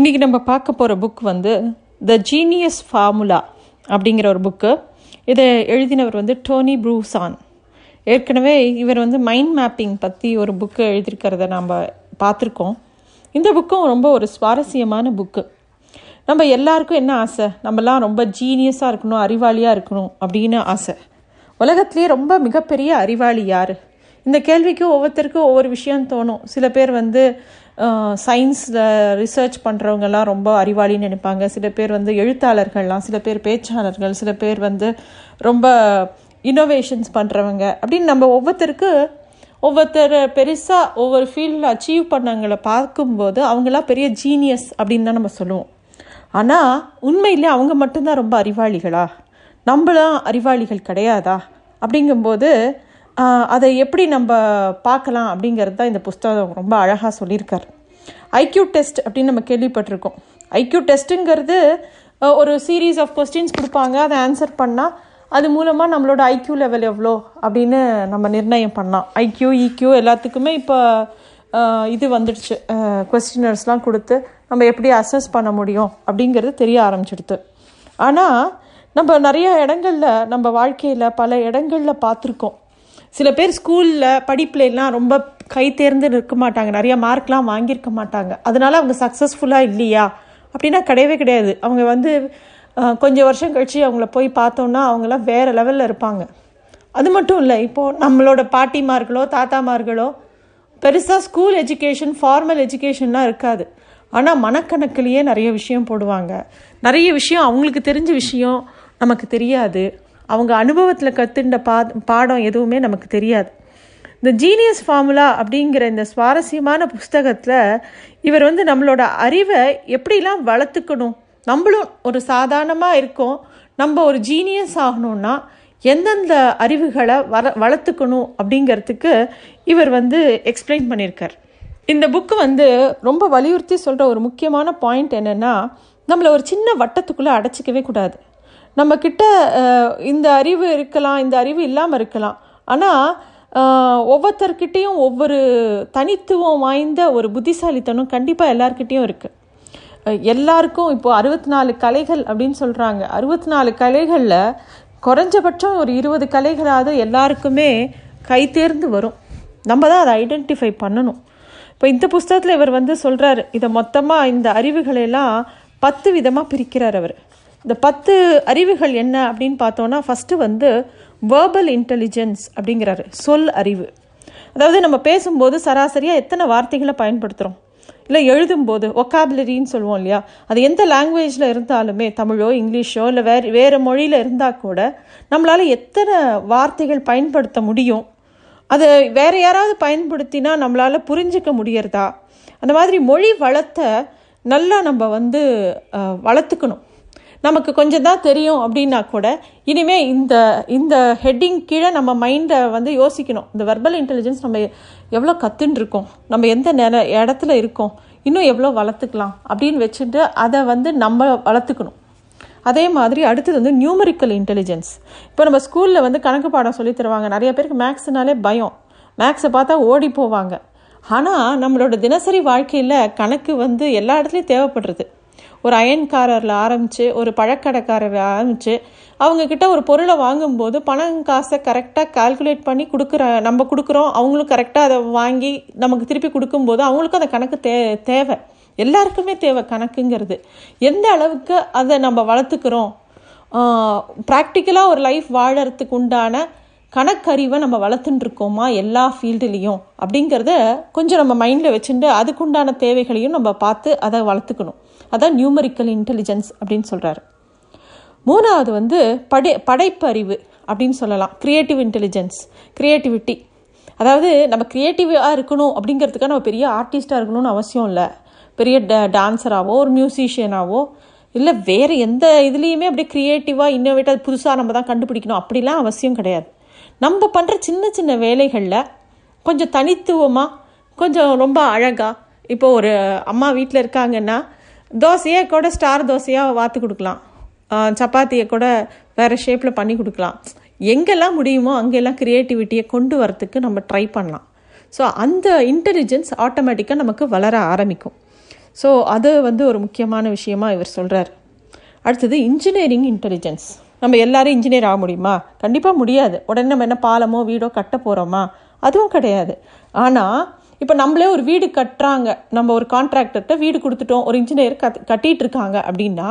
இன்றைக்கி நம்ம பார்க்க போகிற புக் வந்து த ஜீனியஸ் ஃபார்முலா அப்படிங்கிற ஒரு புக்கு இதை எழுதினவர் வந்து டோனி ப்ரூசான் ஏற்கனவே இவர் வந்து மைண்ட் மேப்பிங் பற்றி ஒரு புக்கு எழுதியிருக்கிறத நம்ம பார்த்துருக்கோம். இந்த புக்கும் ரொம்ப ஒரு சுவாரஸ்யமான புக்கு நம்ம எல்லாருக்கும் என்ன ஆசை? நம்மலாம் ரொம்ப ஜீனியஸாக இருக்கணும் அறிவாளியாக இருக்கணும் அப்படின்னு ஆசை. உலகத்துலேயே ரொம்ப மிகப்பெரிய அறிவாளி யார்? இந்த கேள்விக்கு ஒவ்வொருத்தருக்கும் ஒவ்வொரு விஷயம் தோணும். சில பேர் வந்து சயின்ஸில் ரிசர்ச் பண்ணுறவங்கெல்லாம் ரொம்ப அறிவாளின்னு நினைப்பாங்க. சில பேர் வந்து எழுத்தாளர்கள்லாம் சில பேர் பேச்சாளர்கள் சில பேர் வந்து ரொம்ப இன்னோவேஷன்ஸ் பண்ணுறவங்க அப்படின்னு நம்ம ஒவ்வொருத்தருக்கு ஒவ்வொருத்தர் பெருசாக ஒவ்வொரு ஃபீல்டில் அச்சீவ் பண்ணவங்களை பார்க்கும்போது அவங்களாம் பெரிய ஜீனியஸ் அப்படின்னு தான் நம்ம சொல்லுவோம். ஆனால் உண்மையிலே அவங்க மட்டும்தான் ரொம்ப அறிவாளிகளா? நம்மளாம் அறிவாளிகள் கிடையாதா? அப்படிங்கும்போது அதை எப்படி நம்ம பார்க்கலாம் அப்படிங்கிறது தான் இந்த புஸ்தகம் ரொம்ப அழகாக சொல்லியிருக்கார். ஐக்யூ டெஸ்ட் அப்படின்னு நம்ம கேள்விப்பட்டிருக்கோம். ஐக்யூ டெஸ்ட்டுங்கிறது ஒரு சீரீஸ் ஆஃப் கொஸ்டின்ஸ் கொடுப்பாங்க. அதை ஆன்சர் பண்ணால் அது மூலமாக நம்மளோட ஐக்யூ லெவல் எவ்வளோ அப்படின்னு நம்ம நிர்ணயம் பண்ணலாம் ஐக்யூ இக்யூ எல்லாத்துக்குமே இப்போ இது வந்துடுச்சு. கொஸ்டினர்ஸ்லாம் கொடுத்து நம்ம எப்படி அசஸ் பண்ண முடியும் அப்படிங்கிறது தெரிய ஆரம்பிச்சிடுது. ஆனால் நம்ம நிறைய இடங்களில் நம்ம வாழ்க்கையில் பல இடங்களில் பார்த்துருக்கோம். சில பேர் ஸ்கூலில் படிப்புலலாம் ரொம்ப கை தேர்ந்து இருக்க மாட்டாங்க. நிறைய மார்க்லாம் வாங்கியிருக்க மாட்டாங்க. அதனால அவங்க சக்ஸஸ்ஃபுல்லாக இல்லையா? அப்படின்னா கிடையவே கிடையாது. அவங்க வந்து கொஞ்சம் வருஷம் கழித்து அவங்கள போய் பார்த்தோன்னா அவங்களாம் வேறு லெவலில் இருப்பாங்க. அது மட்டும் இல்லை இப்போது நம்மளோட பாட்டிமார்களோ தாத்தாமார்களோ பெருசாக ஸ்கூல் எஜுகேஷன் ஃபார்மல் எஜுகேஷன்லாம் இருக்காது. ஆனால் மனக்கணக்கிலேயே நிறைய விஷயம் போடுவாங்க. நிறைய விஷயம் அவங்களுக்கு தெரிஞ்ச விஷயம் நமக்கு தெரியாது. அவங்க அனுபவத்தில் கற்றுண்ட பா பாடம் எதுவுமே நமக்கு தெரியாது. இந்த ஜீனியஸ் ஃபார்முலா அப்படிங்கிற இந்த சுவாரஸ்யமான புஸ்தகத்தில் இவர் வந்து நம்மளோட அறிவை எப்படிலாம் வளர்த்துக்கணும்? நம்மளும் ஒரு சாதாரணமாக இருக்கோம். நம்ம ஒரு ஜீனியஸ் ஆகணும்னா எந்தெந்த அறிவுகளை வர வளர்த்துக்கணும் அப்படிங்கிறதுக்கு இவர் வந்து எக்ஸ்பிளைன் பண்ணியிருக்கார். இந்த புக்கு வந்து ரொம்ப வலியுறுத்தி சொல்கிற ஒரு முக்கியமான பாயிண்ட் என்னென்னா நம்மளை ஒரு சின்ன வட்டத்துக்குள்ளே அடைச்சிக்கவே கூடாது. நம்மக்கிட்ட இந்த அறிவு இருக்கலாம் இந்த அறிவு இல்லாமல் இருக்கலாம். ஆனால் ஒவ்வொருத்தர்கிட்டையும் ஒவ்வொரு தனித்துவம் வாய்ந்த ஒரு புத்திசாலித்தனம் கண்டிப்பாக எல்லார்கிட்டேயும் இருக்குது எல்லாருக்கும் இப்போது அறுபத்தி நாலு கலைகள் அப்படின்னு சொல்கிறாங்க அறுபத்தி நாலு கலைகளில் குறைஞ்சபட்சம் ஒரு இருபது கலைகளாவது எல்லாருக்குமே கை தேர்ந்து வரும். நம்ம தான் அதை ஐடென்டிஃபை பண்ணணும். இப்போ இந்த புஸ்தகத்தில் இவர் வந்து சொல்கிறார் இதை மொத்தமாக இந்த அறிவுகளையெல்லாம் பத்து விதமாக பிரிக்கிறார் அவர். இந்த பத்து அறிவுகள் என்ன அப்படின்னு பார்த்தோன்னா ஃபஸ்ட்டு வந்து வேர்பல் இன்டெலிஜென்ஸ் அப்படிங்கிறாரு சொல் அறிவு. அதாவது நம்ம பேசும்போது சராசரியாக எத்தனை வார்த்தைகளை பயன்படுத்துகிறோம் இல்லை எழுதும்போது ஒக்காபுலரின்னு சொல்லுவோம் இல்லையா? அது எந்த லாங்குவேஜில் இருந்தாலுமே தமிழோ இங்கிலீஷோ இல்லை வேறு வேறு மொழியில் இருந்தால் கூட நம்மளால் எத்தனை வார்த்தைகள் பயன்படுத்த முடியும்? அதை வேறு யாராவது பயன்படுத்தினா நம்மளால் புரிஞ்சிக்க முடியறதா? அந்த மாதிரி மொழி வளத்தை நல்லா நம்ம வந்து வளர்த்துக்கணும். நமக்கு கொஞ்சம் தான் தெரியும் அப்படின்னா கூட இனிமேல் இந்த இந்த ஹெட்டிங் கீழே நம்ம மைண்டை வந்து யோசிக்கணும். இந்த வெர்பல் இன்டெலிஜென்ஸ் நம்ம எவ்வளோ கற்றுன்னு இருக்கோம் நம்ம எந்த நேர இடத்துல இருக்கோம் இன்னும் எவ்வளோ வளர்த்துக்கலாம் அப்படின்னு வச்சுட்டு அதை வந்து நம்ம வளர்த்துக்கணும். அதே மாதிரி அடுத்தது வந்து நியூமரிக்கல் இன்டெலிஜென்ஸ் இப்போ நம்ம ஸ்கூலில் வந்து கணக்கு பாடம் சொல்லி தருவாங்க. நிறைய பேருக்கு மேக்ஸ்னாலே பயம். மேக்ஸை பார்த்தா ஓடி போவாங்க. ஆனால் நம்மளோட தினசரி வாழ்க்கையில் கணக்கு வந்து எல்லா இடத்துலையும் தேவைப்படுறது. ஒரு அயன்காரரில் ஆரம்பித்து ஒரு பழக்கடைக்காரர் ஆரம்பித்து அவங்கக்கிட்ட ஒரு பொருளை வாங்கும்போது பணம் காசை கரெக்டாக கால்குலேட் பண்ணி கொடுக்குற நம்ம கொடுக்குறோம் அவங்களும் கரெக்டாக அதை வாங்கி நமக்கு திருப்பி கொடுக்கும்போது அவங்களுக்கும் அந்த கணக்கு தே தேவை. எல்லாருக்குமே தேவை கணக்குங்கிறது. எந்த அளவுக்கு அதை நம்ம வளர்த்துக்கிறோம்? ப்ராக்டிக்கலாக ஒரு லைஃப் வாழறதுக்கு உண்டான கணக்கறிவை நம்ம வளர்த்துட்டுருக்கோமா எல்லா ஃபீல்டுலேயும் அப்படிங்கிறத கொஞ்சம் நம்ம மைண்டில் வச்சுட்டு அதுக்குண்டான தேவைகளையும் நம்ம பார்த்து அதை வளர்த்துக்கணும். அதான் நியூமரிக்கல் இன்டெலிஜென்ஸ் அப்படின்னு சொல்கிறாரு மூணாவது வந்து படை படைப்பறிவு அப்படின்னு சொல்லலாம். க்ரியேட்டிவ் இன்டெலிஜென்ஸ் க்ரியேட்டிவிட்டி அதாவது நம்ம க்ரியேட்டிவாக இருக்கணும் அப்படிங்கிறதுக்காக நம்ம பெரிய ஆர்டிஸ்ட்டாக இருக்கணும்னு அவசியம் இல்லை. பெரிய ட டான்ஸராகவோ ஒரு மியூசிஷியனாகவோ இல்லை வேறு எந்த இதுலேயுமே அப்படியே க்ரியேட்டிவாக இன்னோவேட்டாக புதுசாக நம்ம தான் கண்டுபிடிக்கணும். அப்படிலாம் அவசியம் கிடையாது. நம்ம பண்ணுற சின்ன சின்ன வேலைகளில் கொஞ்சம் தனித்துவமாக கொஞ்சம் ரொம்ப அழகாக இப்போ ஒரு அம்மா வீட்டில் இருக்காங்கன்னா தோசையை கூட ஸ்டார் தோசையாக வாத்து கொடுக்கலாம். சப்பாத்தியை கூட வேறு ஷேப்பில் பண்ணி கொடுக்கலாம். எங்கெல்லாம் முடியுமோ அங்கெல்லாம் க்ரியேட்டிவிட்டியை கொண்டு வரத்துக்கு நம்ம ட்ரை பண்ணலாம். ஸோ அந்த இன்டெலிஜென்ஸ் ஆட்டோமேட்டிக்காக நமக்கு வளர ஆரம்பிக்கும். ஸோ அது வந்து ஒரு முக்கியமான விஷயமா இவர் சொல்கிறார் அடுத்தது இன்ஜினியரிங் இன்டெலிஜென்ஸ் நம்ம எல்லோரும் இன்ஜினியர் ஆக முடியுமா? கண்டிப்பாக முடியாது. உடனே நம்ம என்ன பாலமோ வீடோ கட்ட போகிறோமா அதுவும் கிடையாது. ஆனால் இப்போ நம்மளே ஒரு வீடு கட்டுறாங்க. நம்ம ஒரு கான்ட்ராக்டர்கிட்ட வீடு கொடுத்துட்டோம். ஒரு இன்ஜினியர் கத் கட்டிகிட்டு இருக்காங்க அப்படின்னா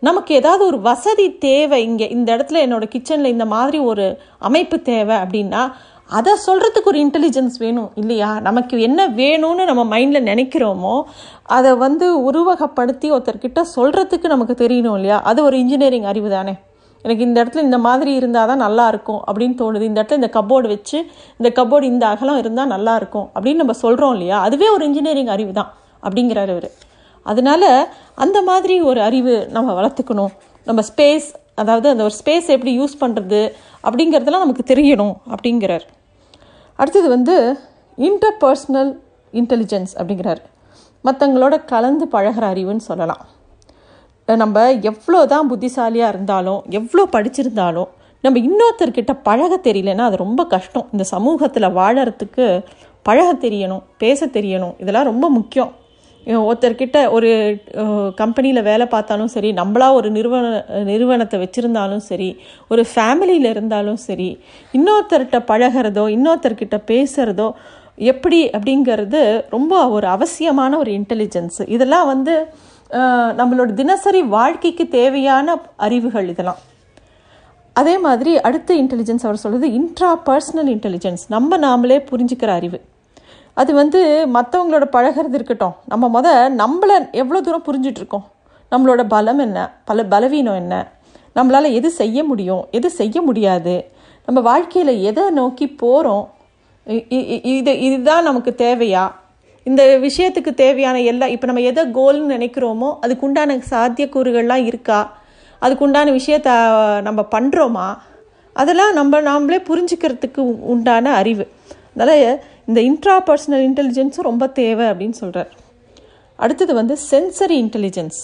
நமக்கு ஏதாவது ஒரு வசதி தேவை. இங்கே இந்த இடத்துல என்னோட கிச்சனில் இந்த மாதிரி ஒரு அமைப்பு தேவை அப்படின்னா அதை சொல்கிறதுக்கு ஒரு இன்டெலிஜென்ஸ் வேணும் இல்லையா? நமக்கு என்ன வேணும்னு நம்ம மைண்டில் நினைக்கிறோமோ அதை வந்து உருவகப்படுத்தி ஒருத்தர்கிட்ட சொல்கிறதுக்கு நமக்கு தெரியணும் இல்லையா? அது ஒரு இன்ஜினியரிங் அறிவு தானே. எனக்கு இந்த இடத்துல இந்த மாதிரி இருந்தால் தான் நல்லா இருக்கும் அப்படின்னு தோணுது. இந்த இடத்துல இந்த கபோர்டு வச்சு இந்த கபோர்டு இந்த அகலம் இருந்தால் நல்லாயிருக்கும் அப்படின்னு நம்ம சொல்கிறோம் இல்லையா? அதுவே ஒரு இன்ஜினியரிங் அறிவு தான் அப்படிங்கிறார் அவர். அதனால அந்த மாதிரி ஒரு அறிவு நம்ம வளர்த்துக்கணும். நம்ம ஸ்பேஸ் அதாவது அந்த ஒரு ஸ்பேஸ் எப்படி யூஸ் பண்ணுறது அப்படிங்கிறதெல்லாம் நமக்கு தெரியணும் அப்படிங்கிறார். அடுத்தது வந்து இன்டர்பர்சனல் இன்டெலிஜென்ஸ் அப்படிங்கிறார். மற்றவங்களோட கலந்து பழகிற அறிவுன்னு சொல்லலாம். நம்ம எவ்வளோ தான் புத்திசாலியாக இருந்தாலும் எவ்வளோ படிச்சிருந்தாலும் நம்ம இன்னொருத்தர்கிட்ட பழக தெரியலன்னா அது ரொம்ப கஷ்டம். இந்த சமூகத்தில் வாழறதுக்கு பழக தெரியணும் பேச தெரியணும் இதெல்லாம் ரொம்ப முக்கியம். ஒருத்தர்கிட்ட ஒரு கம்பெனியில் வேலை பார்த்தாலும் சரி நம்மளா ஒரு நிறுவன நிறுவனத்தை வச்சுருந்தாலும் சரி ஒரு ஃபேமிலியில் இருந்தாலும் சரி இன்னொருத்தர்கிட்ட பழகிறதோ இன்னொருத்தர்கிட்ட பேசுகிறதோ எப்படி அப்படிங்கிறது ரொம்ப ஒரு அவசியமான ஒரு இன்டெலிஜென்ஸ் இதெல்லாம் வந்து நம்மளோட தினசரி வாழ்க்கைக்கு தேவையான அறிவுகள் இதெல்லாம். அதே மாதிரி அடுத்த இன்டெலிஜென்ஸ் அவர் சொல்கிறது இன்ட்ரா பர்சனல் இன்டெலிஜென்ஸ் நம்ம நாமளே புரிஞ்சுக்கிற அறிவு. அது வந்து மற்றவங்களோட பழகிறது இருக்கட்டும். நம்ம முத நம்மளை எவ்வளோ தூரம் புரிஞ்சிட்ருக்கோம்? நம்மளோட பலம் என்ன? பல பலவீனம் என்ன? நம்மளால் எது செய்ய முடியும்? எது செய்ய முடியாது? நம்ம வாழ்க்கையில் எதை நோக்கி போகிறோம் இது இதுதான் நமக்கு தேவையா? இந்த விஷயத்துக்கு தேவையான எல்லா இப்போ நம்ம எதை கோல்னு நினைக்கிறோமோ அதுக்குண்டான சாத்தியக்கூறுகள்லாம் இருக்கா? அதுக்குண்டான விஷயத்த நம்ம பண்ணுறோமா அதெல்லாம் நம்ம நாமளே புரிஞ்சுக்கிறதுக்கு உண்டான அறிவு. அதனால் இந்த இன்ட்ரா பர்சனல் இன்டெலிஜென்ஸும் ரொம்ப தேவை அப்படின்னு சொல்கிறார் அடுத்தது வந்து சென்சரி இன்டெலிஜென்ஸ்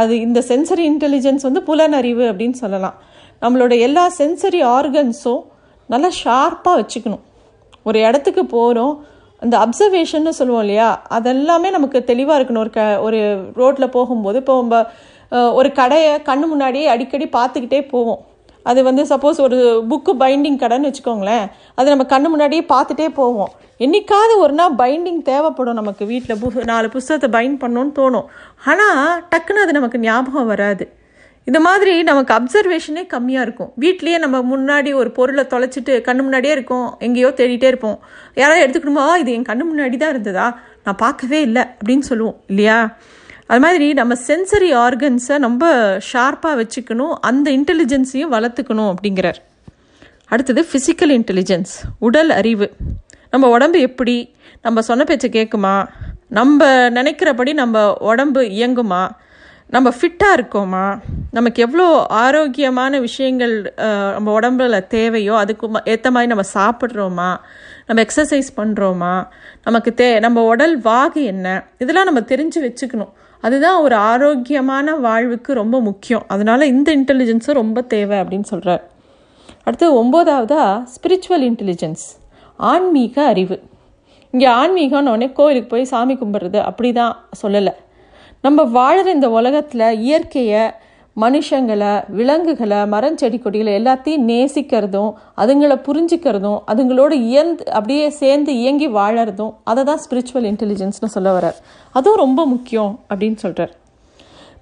அது இந்த சென்சரி இன்டெலிஜென்ஸ் வந்து புலனறிவு அப்படின்னு சொல்லலாம். நம்மளோட எல்லா சென்சரி ஆர்கன்ஸும் நல்லா ஷார்ப்பாக வச்சுக்கணும். ஒரு இடத்துக்கு போகிறோம் அந்த அப்சர்வேஷன்னு சொல்லுவோம் இல்லையா? அதெல்லாமே நமக்கு தெளிவாக இருக்கணும். ஒரு க ஒரு ரோட்டில் போகும்போது இப்போ நம்ம ஒரு கடையை கண்ணு முன்னாடியே அடிக்கடி பார்த்துக்கிட்டே போவோம். அது வந்து சப்போஸ் ஒரு புக்கு பைண்டிங் கடைன்னு வச்சுக்கோங்களேன். அது நம்ம கண்ணு முன்னாடியே பார்த்துட்டே போவோம். என்றைக்காவது ஒரு நாள் பைண்டிங் தேவைப்படும் நமக்கு. வீட்டில் பு நாலு புஸ்தகத்தை பைண்ட் பண்ணோன்னு தோணும். ஆனால் டக்குன்னு அது நமக்கு ஞாபகம் வராது. இந்த மாதிரி நமக்கு அப்சர்வேஷனே கம்மியாக இருக்கும். வீட்லேயே நம்ம முன்னாடி ஒரு பொருளை தொலைச்சிட்டு கண்ணு முன்னாடியே இருக்கும். எங்கேயோ தேடிட்டே இருப்போம். யாராவது எடுத்துக்கணுமா? இது என் கண்ணு முன்னாடி தான் இருந்ததா? நான் பார்க்கவே இல்லை. அப்படின்னு சொல்லுவோம். இல்லையா? அது மாதிரி நம்ம சென்சரி ஆர்கன்ஸை ரொம்ப ஷார்ப்பாக வச்சுக்கணும். அந்த இன்டெலிஜென்ஸையும் வளர்த்துக்கணும் அப்படிங்கிறார். அடுத்தது ஃபிசிக்கல் இன்டெலிஜென்ஸ் உடல் அறிவு. நம்ம உடம்பு எப்படி? நம்ம சொன்ன பேச்சை கேட்குமா? நம்ம நினைக்கிறபடி நம்ம உடம்பு இயங்குமா? நம்ம ஃபிட்டாக இருக்கோமா? நமக்கு எவ்வளோ ஆரோக்கியமான விஷயங்கள் நம்ம உடம்புல தேவையோ அதுக்கு ஏற்ற மாதிரி நம்ம சாப்பிட்றோமா? நம்ம எக்ஸசைஸ் பண்ணுறோமா நமக்கு தே நம்ம உடல் வாகு என்ன? இதெல்லாம் நம்ம தெரிஞ்சு வச்சுக்கணும். அதுதான் ஒரு ஆரோக்கியமான வாழ்வுக்கு ரொம்ப முக்கியம். அதனால் இந்த இன்டெலிஜென்ஸும் ரொம்ப தேவை அப்படின்னு சொல்கிறார் அடுத்து ஒம்போதாவதாக ஸ்பிரிச்சுவல் இன்டெலிஜென்ஸ் ஆன்மீக அறிவு. இங்கே ஆன்மீகம்னு உடனே கோயிலுக்கு போய் சாமி கும்பிட்றது அப்படி தான் சொல்லலை. நம்ம வாழ்கிற இந்த உலகத்தில் இயற்கையை மனுஷங்களை விலங்குகளை மரம் செடி கொடிகளை எல்லாத்தையும் நேசிக்கிறதும் அதுங்களை புரிஞ்சுக்கிறதும் அதுங்களோட இயந்து அப்படியே சேர்ந்து இயங்கி வாழறதும் அதை தான் ஸ்பிரிச்சுவல் இன்டெலிஜென்ஸ்னு சொல்ல வர்றார். அதுவும் ரொம்ப முக்கியம் அப்படின்னு சொல்கிறார்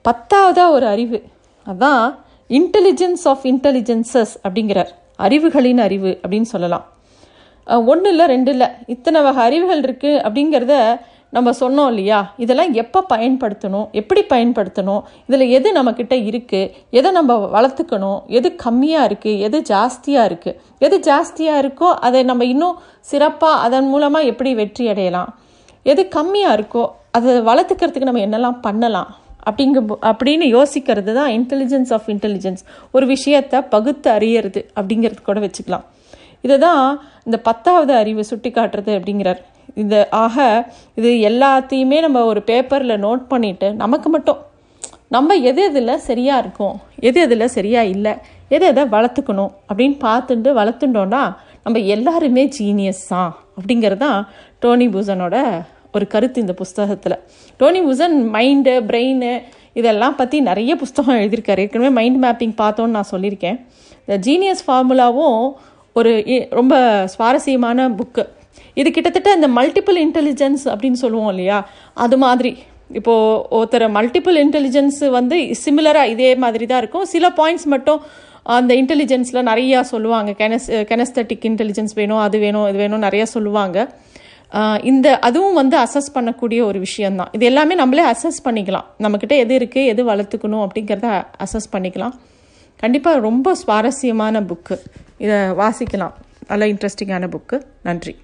பத்தாவதாக ஒரு அறிவு. அதான் இன்டெலிஜென்ஸ் ஆஃப் இன்டெலிஜென்சஸ் அப்படிங்கிறார். அறிவுகளின் அறிவு அப்படின்னு சொல்லலாம். ஒன்றும் இல்லை ரெண்டு இல்லை இத்தனை வகை அறிவுகள் இருக்குது அப்படிங்கிறத நம்ம சொன்னோம் இல்லையா? இதெல்லாம் எப்போ பயன்படுத்தணும்? எப்படி பயன்படுத்தணும்? இதில் எது நம்மக்கிட்ட இருக்குது எதை நம்ம வளர்த்துக்கணும்? எது கம்மியாக இருக்குது எது ஜாஸ்தியாக இருக்குது எது ஜாஸ்தியாக இருக்கோ அதை நம்ம இன்னும் சிறப்பாக அதன் மூலமாக எப்படி வெற்றி அடையலாம்? எது கம்மியாக இருக்கோ அதை வளர்த்துக்கிறதுக்கு நம்ம என்னெல்லாம் பண்ணலாம்? அப்படிங்க அப்படின்னு யோசிக்கிறது தான் இன்டெலிஜென்ஸ் ஆஃப் இன்டெலிஜென்ஸ் ஒரு விஷயத்தை பகுத்து அறியறது அப்படிங்கிறது கூட வச்சுக்கலாம். இதை தான் இந்த பத்தாவது அறிவு சுட்டி காட்டுறது அப்படிங்கிறார். இந்த ஆக இது எல்லாத்தையுமே நம்ம ஒரு பேப்பரில் நோட் பண்ணிவிட்டு நமக்கு மட்டும் நம்ம எது எதில் சரியாக இருக்கும் எது எதில் சரியாக இல்லை எது எதை வளர்த்துக்கணும் அப்படின்னு பார்த்துட்டு வளர்த்துட்டோன்னா நம்ம எல்லாருமே ஜீனியஸ் தான் அப்படிங்கிறது தான் டோனி பூசனோட ஒரு கருத்து இந்த புஸ்தகத்தில். டோனி பூசன் மைண்டு பிரெயின் இதெல்லாம் பற்றி நிறைய புஸ்தகம் எழுதியிருக்காரு. ஏற்கனவே மைண்ட் மேப்பிங் பார்த்தோன்னு நான் சொல்லியிருக்கேன். இந்த ஜீனியஸ் ஃபார்முலாவும் ஒரு இ- ரொம்ப சுவாரஸ்யமான புக்கு இது கிட்டத்தட்ட இந்த மல்டிபிள் இன்டெலிஜென்ஸ் அப்படின்னு சொல்லுவோம் இல்லையா? அது மாதிரி. இப்போது ஒருத்தர் மல்டிபிள் இன்டெலிஜென்ஸ் வந்து சிமிலராக இதே மாதிரி தான் இருக்கும். சில பாயிண்ட்ஸ் மட்டும் அந்த இன்டெலிஜென்ஸில் நிறையா சொல்லுவாங்க. கெனஸ் கெனஸ்தட்டிக் இன்டெலிஜென்ஸ் வேணும் அது வேணும் இது வேணும் நிறையா சொல்லுவாங்க. இந்த அதுவும் வந்து அசஸ் பண்ணக்கூடிய ஒரு விஷயந்தான் இது எல்லாமே நம்மளே அசஸ் பண்ணிக்கலாம். நம்மக்கிட்ட எது இருக்குது எது வளர்த்துக்கணும் அப்படிங்கிறத அசஸ் பண்ணிக்கலாம். கண்டிப்பாக ரொம்ப சுவாரஸ்யமான புக்கு இதை வாசிக்கலாம். நல்ல இன்ட்ரெஸ்டிங்கான புக்கு நன்றி.